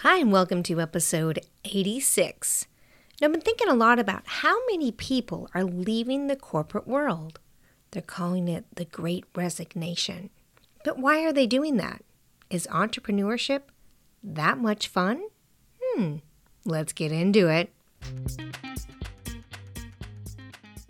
Hi, and welcome to episode 86. Now, I've been thinking a lot about how many people are leaving the corporate world. They're calling it the great resignation. But why are they doing that? Is entrepreneurship that much fun? Hmm, let's get into it.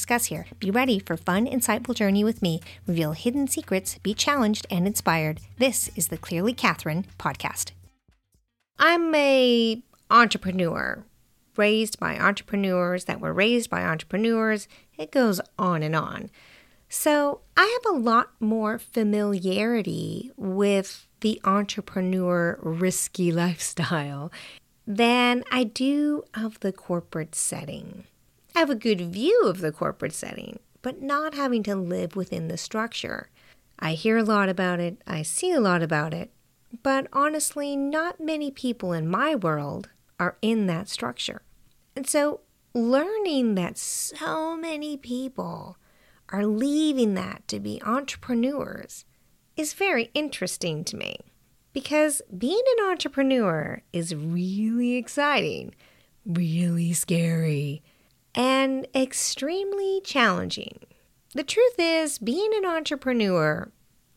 discuss here. Be ready for fun, insightful journey with me. Reveal hidden secrets, be challenged and inspired. This is the Clearly Catherine podcast. I'm a entrepreneur, raised by entrepreneurs that were raised by entrepreneurs. It goes on and on. So, I have a lot more familiarity with the entrepreneur risky lifestyle than I do of the corporate setting have a good view of the corporate setting, but not having to live within the structure. I hear a lot about it, I see a lot about it, but honestly, not many people in my world are in that structure. And so, learning that so many people are leaving that to be entrepreneurs is very interesting to me because being an entrepreneur is really exciting, really scary, and extremely challenging. The truth is, being an entrepreneur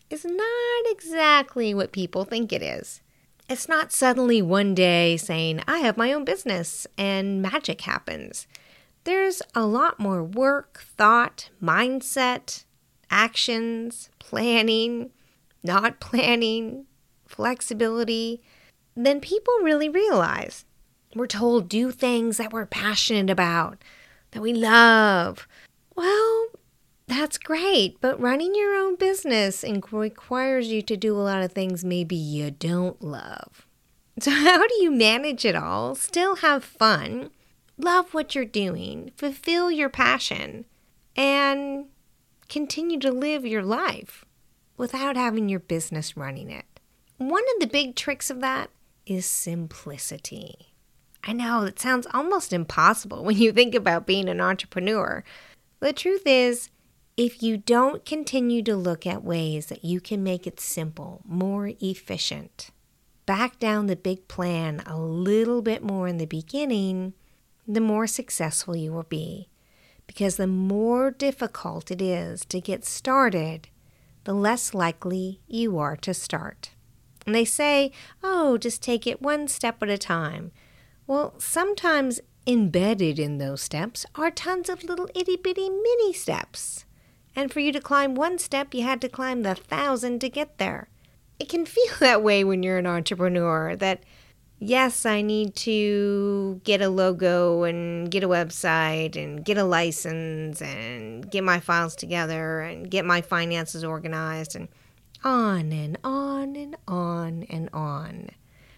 is not exactly what people think it is. It's not suddenly one day saying, I have my own business and magic happens. There's a lot more work, thought, mindset, actions, planning, not planning, flexibility than people really realize. We're told do things that we're passionate about, that we love. Well, that's great, but running your own business requires you to do a lot of things maybe you don't love. So, how do you manage it all? Still have fun, love what you're doing, fulfill your passion, and continue to live your life without having your business running it? One of the big tricks of that is simplicity. I know it sounds almost impossible when you think about being an entrepreneur. The truth is, if you don't continue to look at ways that you can make it simple, more efficient, back down the big plan a little bit more in the beginning, the more successful you will be. Because the more difficult it is to get started, the less likely you are to start. And they say, oh, just take it one step at a time. Well, sometimes embedded in those steps are tons of little itty bitty mini steps. And for you to climb one step, you had to climb the thousand to get there. It can feel that way when you're an entrepreneur that, yes, I need to get a logo and get a website and get a license and get my files together and get my finances organized and on and on and on and on.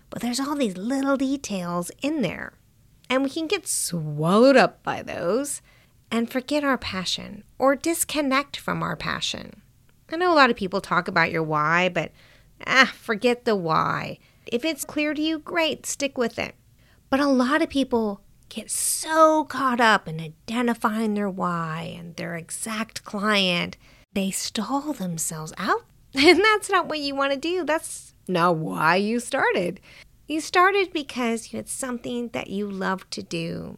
But there's all these little details in there. And we can get swallowed up by those and forget our passion or disconnect from our passion. I know a lot of people talk about your why, but ah, forget the why. If it's clear to you, great, stick with it. But a lot of people get so caught up in identifying their why and their exact client, they stall themselves out. And that's not what you want to do. That's not why you started. You started because you had something that you loved to do.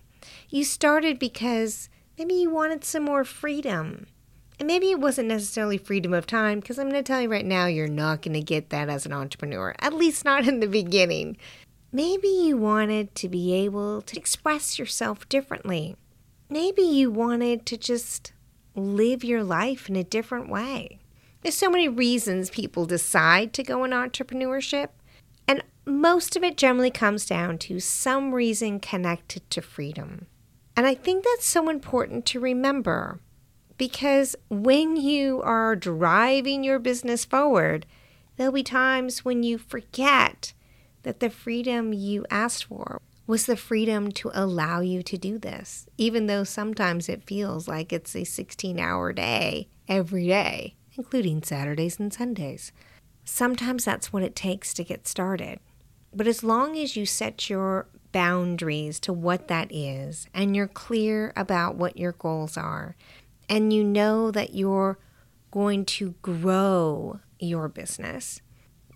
You started because maybe you wanted some more freedom. And maybe it wasn't necessarily freedom of time, because I'm going to tell you right now, you're not going to get that as an entrepreneur, at least not in the beginning. Maybe you wanted to be able to express yourself differently. Maybe you wanted to just live your life in a different way. There's so many reasons people decide to go in entrepreneurship. And most of it generally comes down to some reason connected to freedom. And I think that's so important to remember because when you are driving your business forward, there'll be times when you forget that the freedom you asked for was the freedom to allow you to do this, even though sometimes it feels like it's a 16 hour day every day, including Saturdays and Sundays. Sometimes that's what it takes to get started. But as long as you set your boundaries to what that is and you're clear about what your goals are and you know that you're going to grow your business,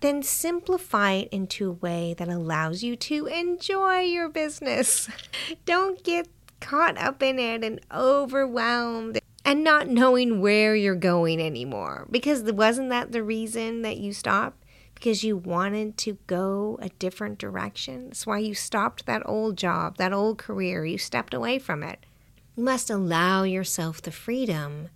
then simplify it into a way that allows you to enjoy your business. Don't get caught up in it and overwhelmed and not knowing where you're going anymore. Because wasn't that the reason that you stopped? Because you wanted to go a different direction. That's why you stopped that old job, that old career. You stepped away from it. You must allow yourself the freedom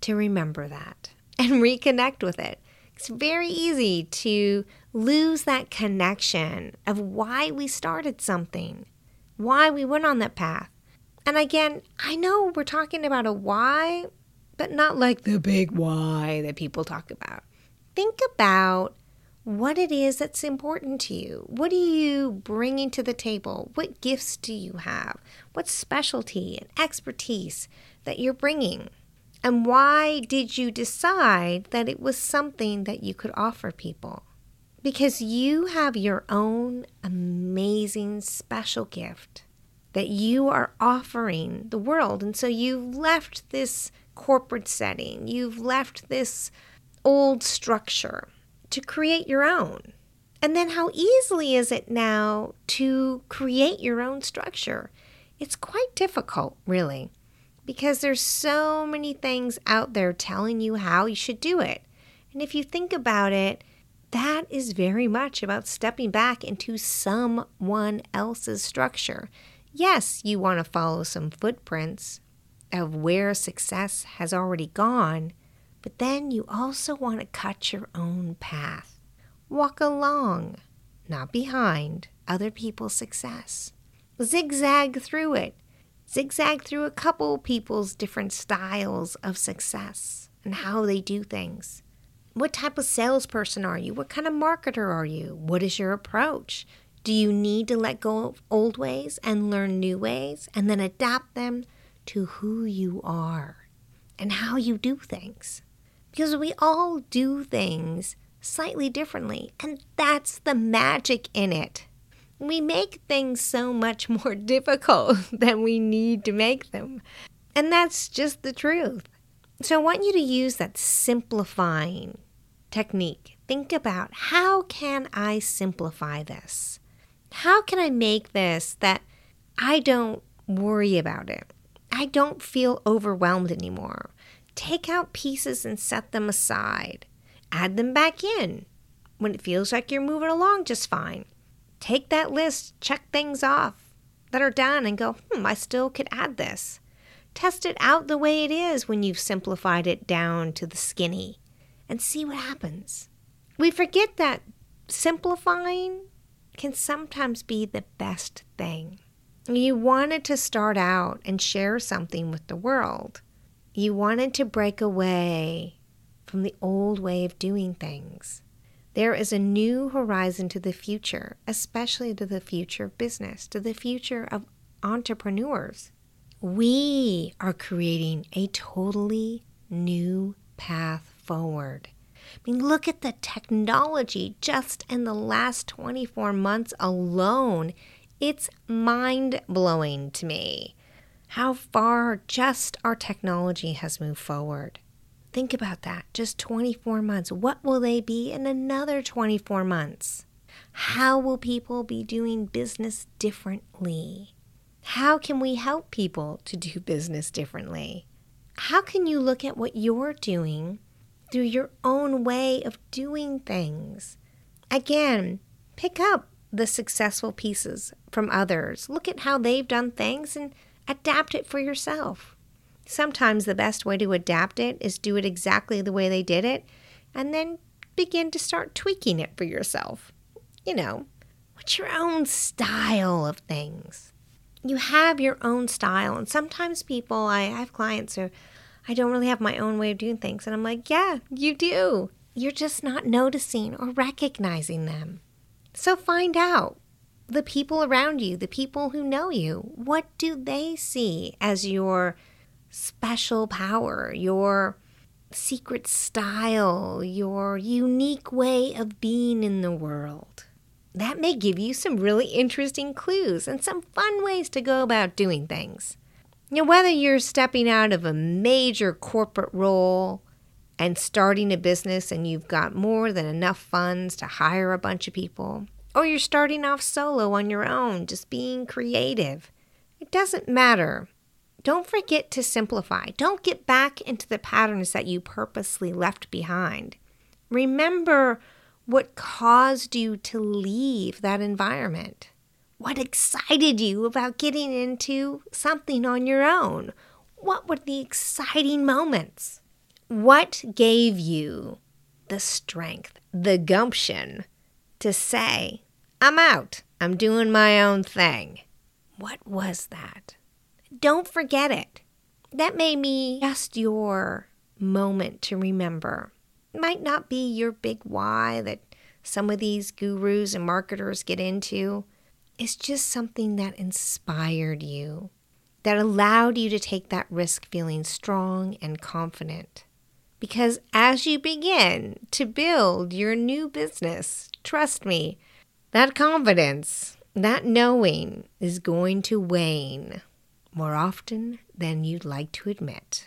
to remember that and reconnect with it. It's very easy to lose that connection of why we started something, why we went on that path. And again, I know we're talking about a why, but not like the big why that people talk about. Think about what it is that's important to you. What are you bringing to the table? What gifts do you have? What specialty and expertise that you're bringing? And why did you decide that it was something that you could offer people? Because you have your own amazing special gift that you are offering the world. And so you've left this corporate setting, you've left this old structure to create your own. And then how easily is it now to create your own structure? It's quite difficult, really because there's so many things out there telling you how you should do it. And if you think about it, that is very much about stepping back into someone else's structure. Yes, you want to follow some footprints of where success has already gone, but then you also want to cut your own path. Walk along, not behind, other people's success. Zigzag through it zigzag through a couple people's different styles of success and how they do things. What type of salesperson are you? What kind of marketer are you? What is your approach? Do you need to let go of old ways and learn new ways and then adapt them to who you are and how you do things? Because we all do things slightly differently, and that's the magic in it we make things so much more difficult than we need to make them. And that's just the truth. So I want you to use that simplifying technique. Think about how can I simplify this? How can I make this that I don't worry about it? I don't feel overwhelmed anymore. Take out pieces and set them aside. Add them back in when it feels like you're moving along just fine take that list, check things off that are done, and go, hmm, I still could add this. Test it out the way it is when you've simplified it down to the skinny and see what happens. We forget that simplifying can sometimes be the best thing. You wanted to start out and share something with the world. You wanted to break away from the old way of doing things. There is a new horizon to the future, especially to the future of business, to the future of entrepreneurs. We are creating a totally new path forward. I mean, look at the technology just in the last 24 months alone. It's mind blowing to me how far just our technology has moved forward. Think about that. Just 24 months. What will they be in another 24 months? How will people be doing business differently? How can we help people to do business differently? How can you look at what you're doing through your own way of doing things? Again, pick up the successful pieces from others. Look at how they've done things and adapt it for yourself. Sometimes the best way to adapt it is do it exactly the way they did it and then begin to start tweaking it for yourself. You know, what's your own style of things? You have your own style, and sometimes people, I have clients who I don't really have my own way of doing things, and I'm like, yeah, you do. You're just not noticing or recognizing them. So find out the people around you, the people who know you, what do they see as your special power, your secret style, your unique way of being in the world? That may give you some really interesting clues and some fun ways to go about doing things. You know, whether you're stepping out of a major corporate role and starting a business and you've got more than enough funds to hire a bunch of people, or you're starting off solo on your own, just being creative, it doesn't matter. Don't forget to simplify. Don't get back into the patterns that you purposely left behind. Remember what caused you to leave that environment. What excited you about getting into something on your own? What were the exciting moments? What gave you the strength, the gumption to say, I'm out, I'm doing my own thing? What was that? Don't forget it. That may be just your moment to remember. It might not be your big why that some of these gurus and marketers get into is just something that inspired you, that allowed you to take that risk feeling strong and confident. Because as you begin to build your new business, trust me, that confidence, that knowing is going to wane more often than you'd like to admit,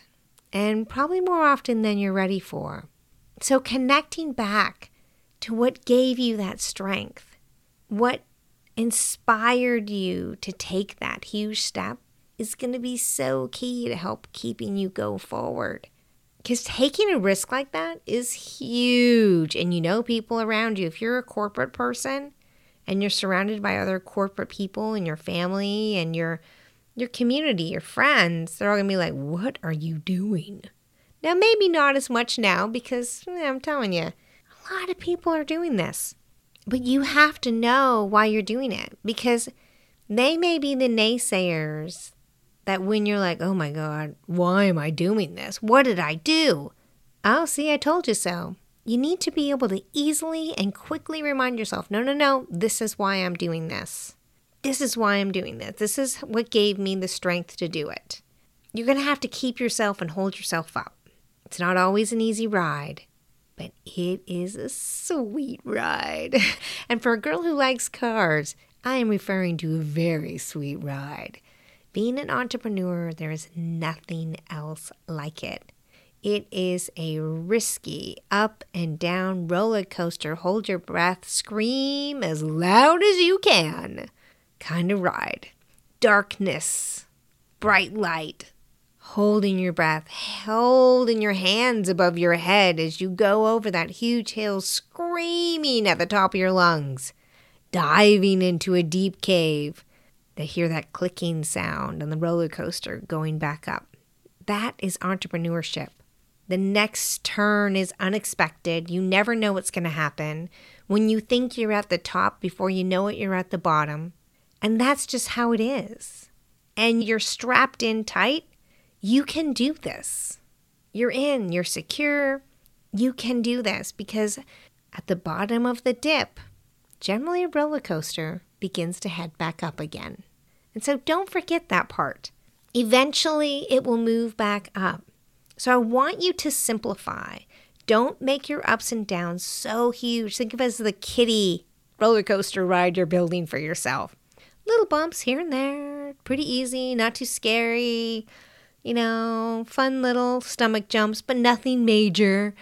and probably more often than you're ready for. So, connecting back to what gave you that strength, what inspired you to take that huge step is going to be so key to help keeping you go forward. Because taking a risk like that is huge. And you know people around you. If you're a corporate person and you're surrounded by other corporate people and your family and your your community, your friends, they're all gonna be like, What are you doing? Now maybe not as much now because eh, I'm telling you, a lot of people are doing this. But you have to know why you're doing it because they may be the naysayers that when you're like, oh my God, why am I doing this? What did I do? Oh, see, I told you so. You need to be able to easily and quickly remind yourself no, no, no, this is why I'm doing this. This is why I'm doing this. This is what gave me the strength to do it. You're going to have to keep yourself and hold yourself up. It's not always an easy ride, but it is a sweet ride. and for a girl who likes cars, I am referring to a very sweet ride. Being an entrepreneur, there is nothing else like it. It is a risky up and down roller coaster, hold your breath, scream as loud as you can kind of ride. Darkness, bright light, holding your breath, holding your hands above your head as you go over that huge hill, screaming at the top of your lungs, diving into a deep cave. They hear that clicking sound and the roller coaster going back up. That is entrepreneurship. The next turn is unexpected. You never know what's going to happen. When you think you're at the top, before you know it, you're at the bottom. And that's just how it is. And you're strapped in tight you can do this. You're in, you're secure. You can do this because at the bottom of the dip, generally a roller coaster begins to head back up again. And so don't forget that part. Eventually, it will move back up. So I want you to simplify. Don't make your ups and downs so huge. Think of it as the kiddie roller coaster ride you're building for yourself. Little bumps here and there, pretty easy, not too scary you know, fun little stomach jumps, but nothing major.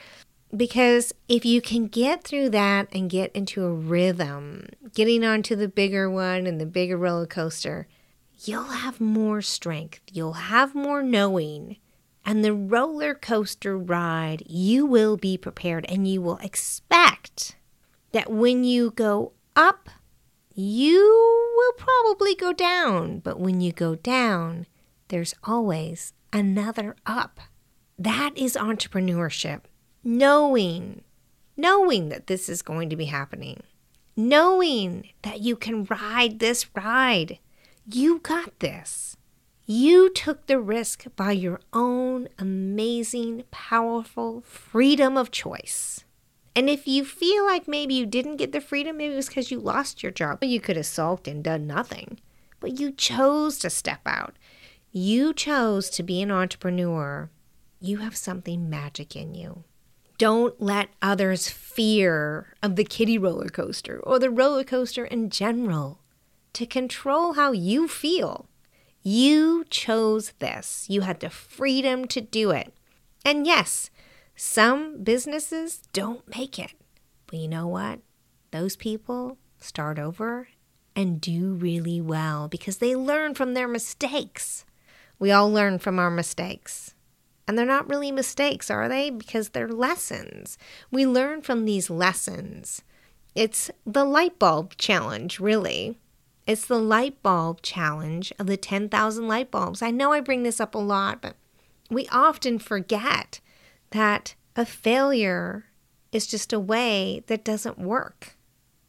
Because if you can get through that and get into a rhythm, getting onto the bigger one and the bigger roller coaster, you'll have more strength, you'll have more knowing. And the roller coaster ride, you will be prepared and you will expect that when you go up, you will probably go down. But when you go down, there's always another up. That is entrepreneurship. Knowing, knowing that this is going to be happening, knowing that you can ride this ride. You got this. You took the risk by your own amazing, powerful freedom of choice. And if you feel like maybe you didn't get the freedom, maybe it was because you lost your job. You could have sulked and done nothing, but you chose to step out. You chose to be an entrepreneur. You have something magic in you. Don't let others fear of the kiddie roller coaster or the roller coaster in general to control how you feel. You chose this. You had the freedom to do it. And yes, some businesses don't make it. But you know what? Those people start over and do really well because they learn from their mistakes. We all learn from our mistakes. And they're not really mistakes, are they? Because they're lessons. We learn from these lessons. It's the light bulb challenge, really. It's the light bulb challenge of the 10,000 light bulbs. I know I bring this up a lot, but we often forget that a failure is just a way that doesn't work.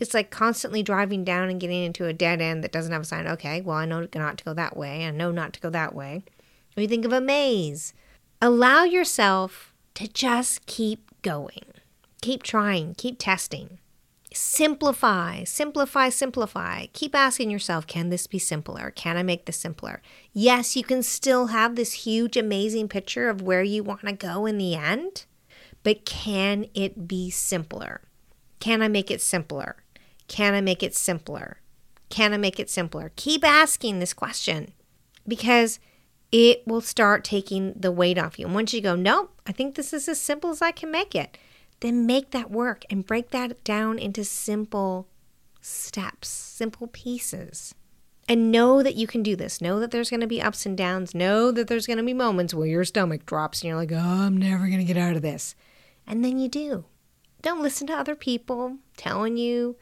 It's like constantly driving down and getting into a dead end that doesn't have a sign. Okay, well, I know not to go that way. I know not to go that way. Or you think of a maze Allow yourself to just keep going. Keep trying, keep testing. Simplify, simplify, simplify. Keep asking yourself, can this be simpler? Can I make this simpler? Yes, you can still have this huge, amazing picture of where you want to go in the end, but can it be simpler? Can I make it simpler? Can I make it simpler? Can I make it simpler? Keep asking this question because it will start taking the weight off you. And once you go, nope, I think this is as simple as I can make it, then make that work and break that down into simple steps, simple pieces. And know that you can do this. Know that there's going to be ups and downs. Know that there's going to be moments where your stomach drops and you're like, oh, I'm never going to get out of this. And then you do. Don't listen to other people telling you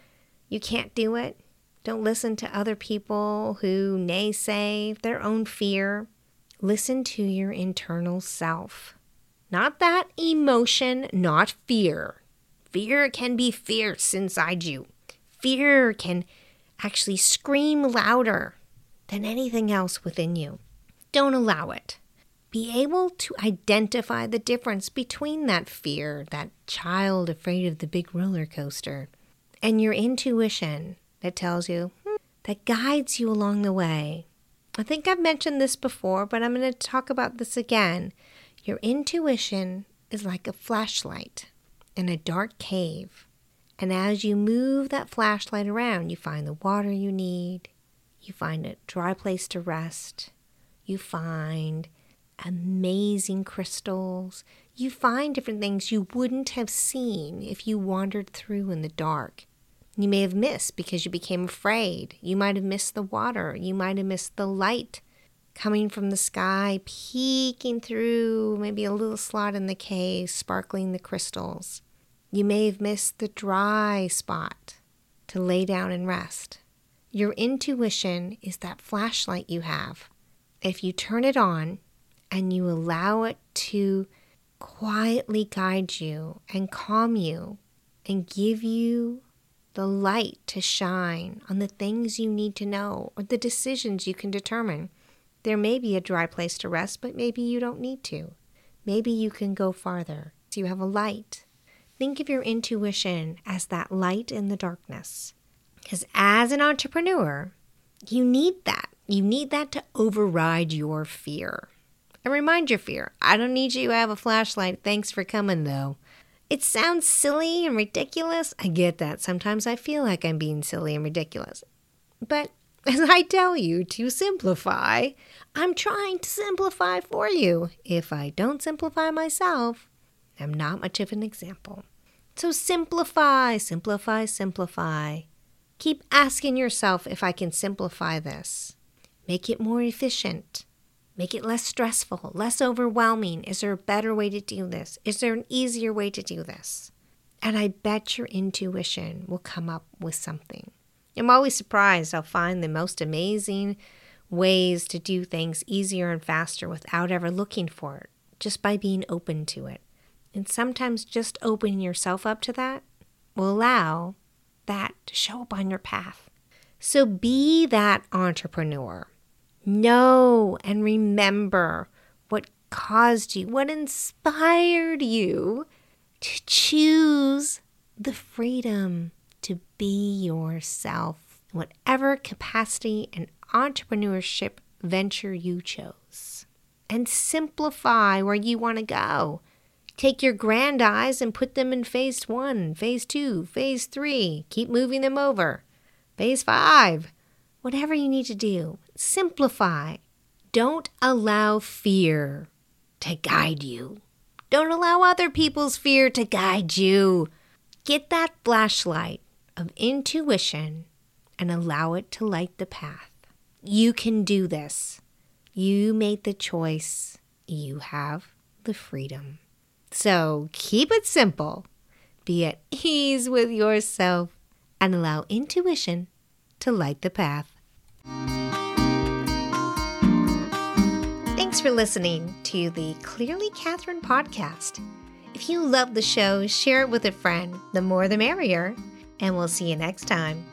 you can't do it. Don't listen to other people who naysay their own fear. Listen to your internal self. Not that emotion, not fear. Fear can be fierce inside you. Fear can actually scream louder than anything else within you. Don't allow it. Be able to identify the difference between that fear, that child afraid of the big roller coaster, and your intuition that tells you, hmm, that guides you along the way, I think I've mentioned this before, but I'm going to talk about this again. Your intuition is like a flashlight in a dark cave. And as you move that flashlight around, you find the water you need, you find a dry place to rest, you find amazing crystals, you find different things you wouldn't have seen if you wandered through in the dark. You may have missed because you became afraid. You might have missed the water. You might have missed the light coming from the sky, peeking through maybe a little slot in the cave, sparkling the crystals. You may have missed the dry spot to lay down and rest. Your intuition is that flashlight you have. If you turn it on and you allow it to quietly guide you and calm you and give you the light to shine on the things you need to know or the decisions you can determine. There may be a dry place to rest, but maybe you don't need to. Maybe you can go farther. So you have a light. Think of your intuition as that light in the darkness. Because as an entrepreneur, you need that. You need that to override your fear. And remind your fear I don't need you to have a flashlight. Thanks for coming, though. It sounds silly and ridiculous. I get that. Sometimes I feel like I'm being silly and ridiculous. But as I tell you to simplify, I'm trying to simplify for you. If I don't simplify myself, I'm not much of an example. So simplify, simplify, simplify. Keep asking yourself if I can simplify this. Make it more efficient. Make it less stressful, less overwhelming. Is there a better way to do this? Is there an easier way to do this? And I bet your intuition will come up with something. I'm always surprised I'll find the most amazing ways to do things easier and faster without ever looking for it, just by being open to it. And sometimes just opening yourself up to that will allow that to show up on your path. So be that entrepreneur. Know and remember what caused you, what inspired you to choose the freedom to be yourself, whatever capacity and entrepreneurship venture you chose. And simplify where you want to go. Take your grand eyes and put them in phase one, phase two, phase three. Keep moving them over. Phase five. Whatever you need to do, simplify. Don't allow fear to guide you. Don't allow other people's fear to guide you. Get that flashlight of intuition and allow it to light the path. You can do this. You made the choice. You have the freedom. So keep it simple. Be at ease with yourself and allow intuition to light the path. Thanks for listening to the Clearly Catherine podcast. If you love the show, share it with a friend. The more the merrier. And we'll see you next time.